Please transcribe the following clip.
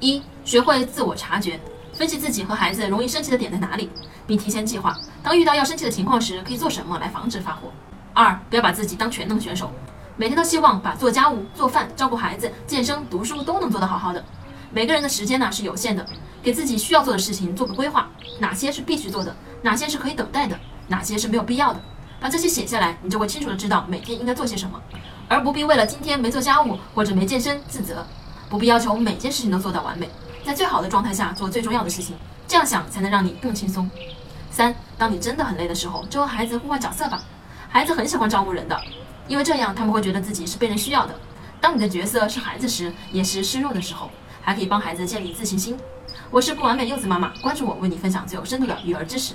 一、学会自我察觉，分析自己和孩子容易生气的点在哪里，并提前计划，当遇到要生气的情况时，可以做什么来防止发火。二、不要把自己当全能选手，每天都希望把做家务、做饭、照顾孩子、健身、读书都能做得好好的。每个人的时间呢是有限的，给自己需要做的事情做个规划，哪些是必须做的，哪些是可以等待的，哪些是没有必要的，把这些写下来，你就会清楚的知道每天应该做些什么，而不必为了今天没做家务或者没健身自责。不必要求每件事情都做到完美，在最好的状态下做最重要的事情，这样想才能让你更轻松。三，当你真的很累的时候，就和孩子互换角色吧。孩子很喜欢照顾人的，因为这样他们会觉得自己是被人需要的。当你的角色是孩子时，也是示弱的时候，还可以帮孩子建立自信心。我是不完美柚子妈妈，关注我，为你分享最有深度的育儿知识。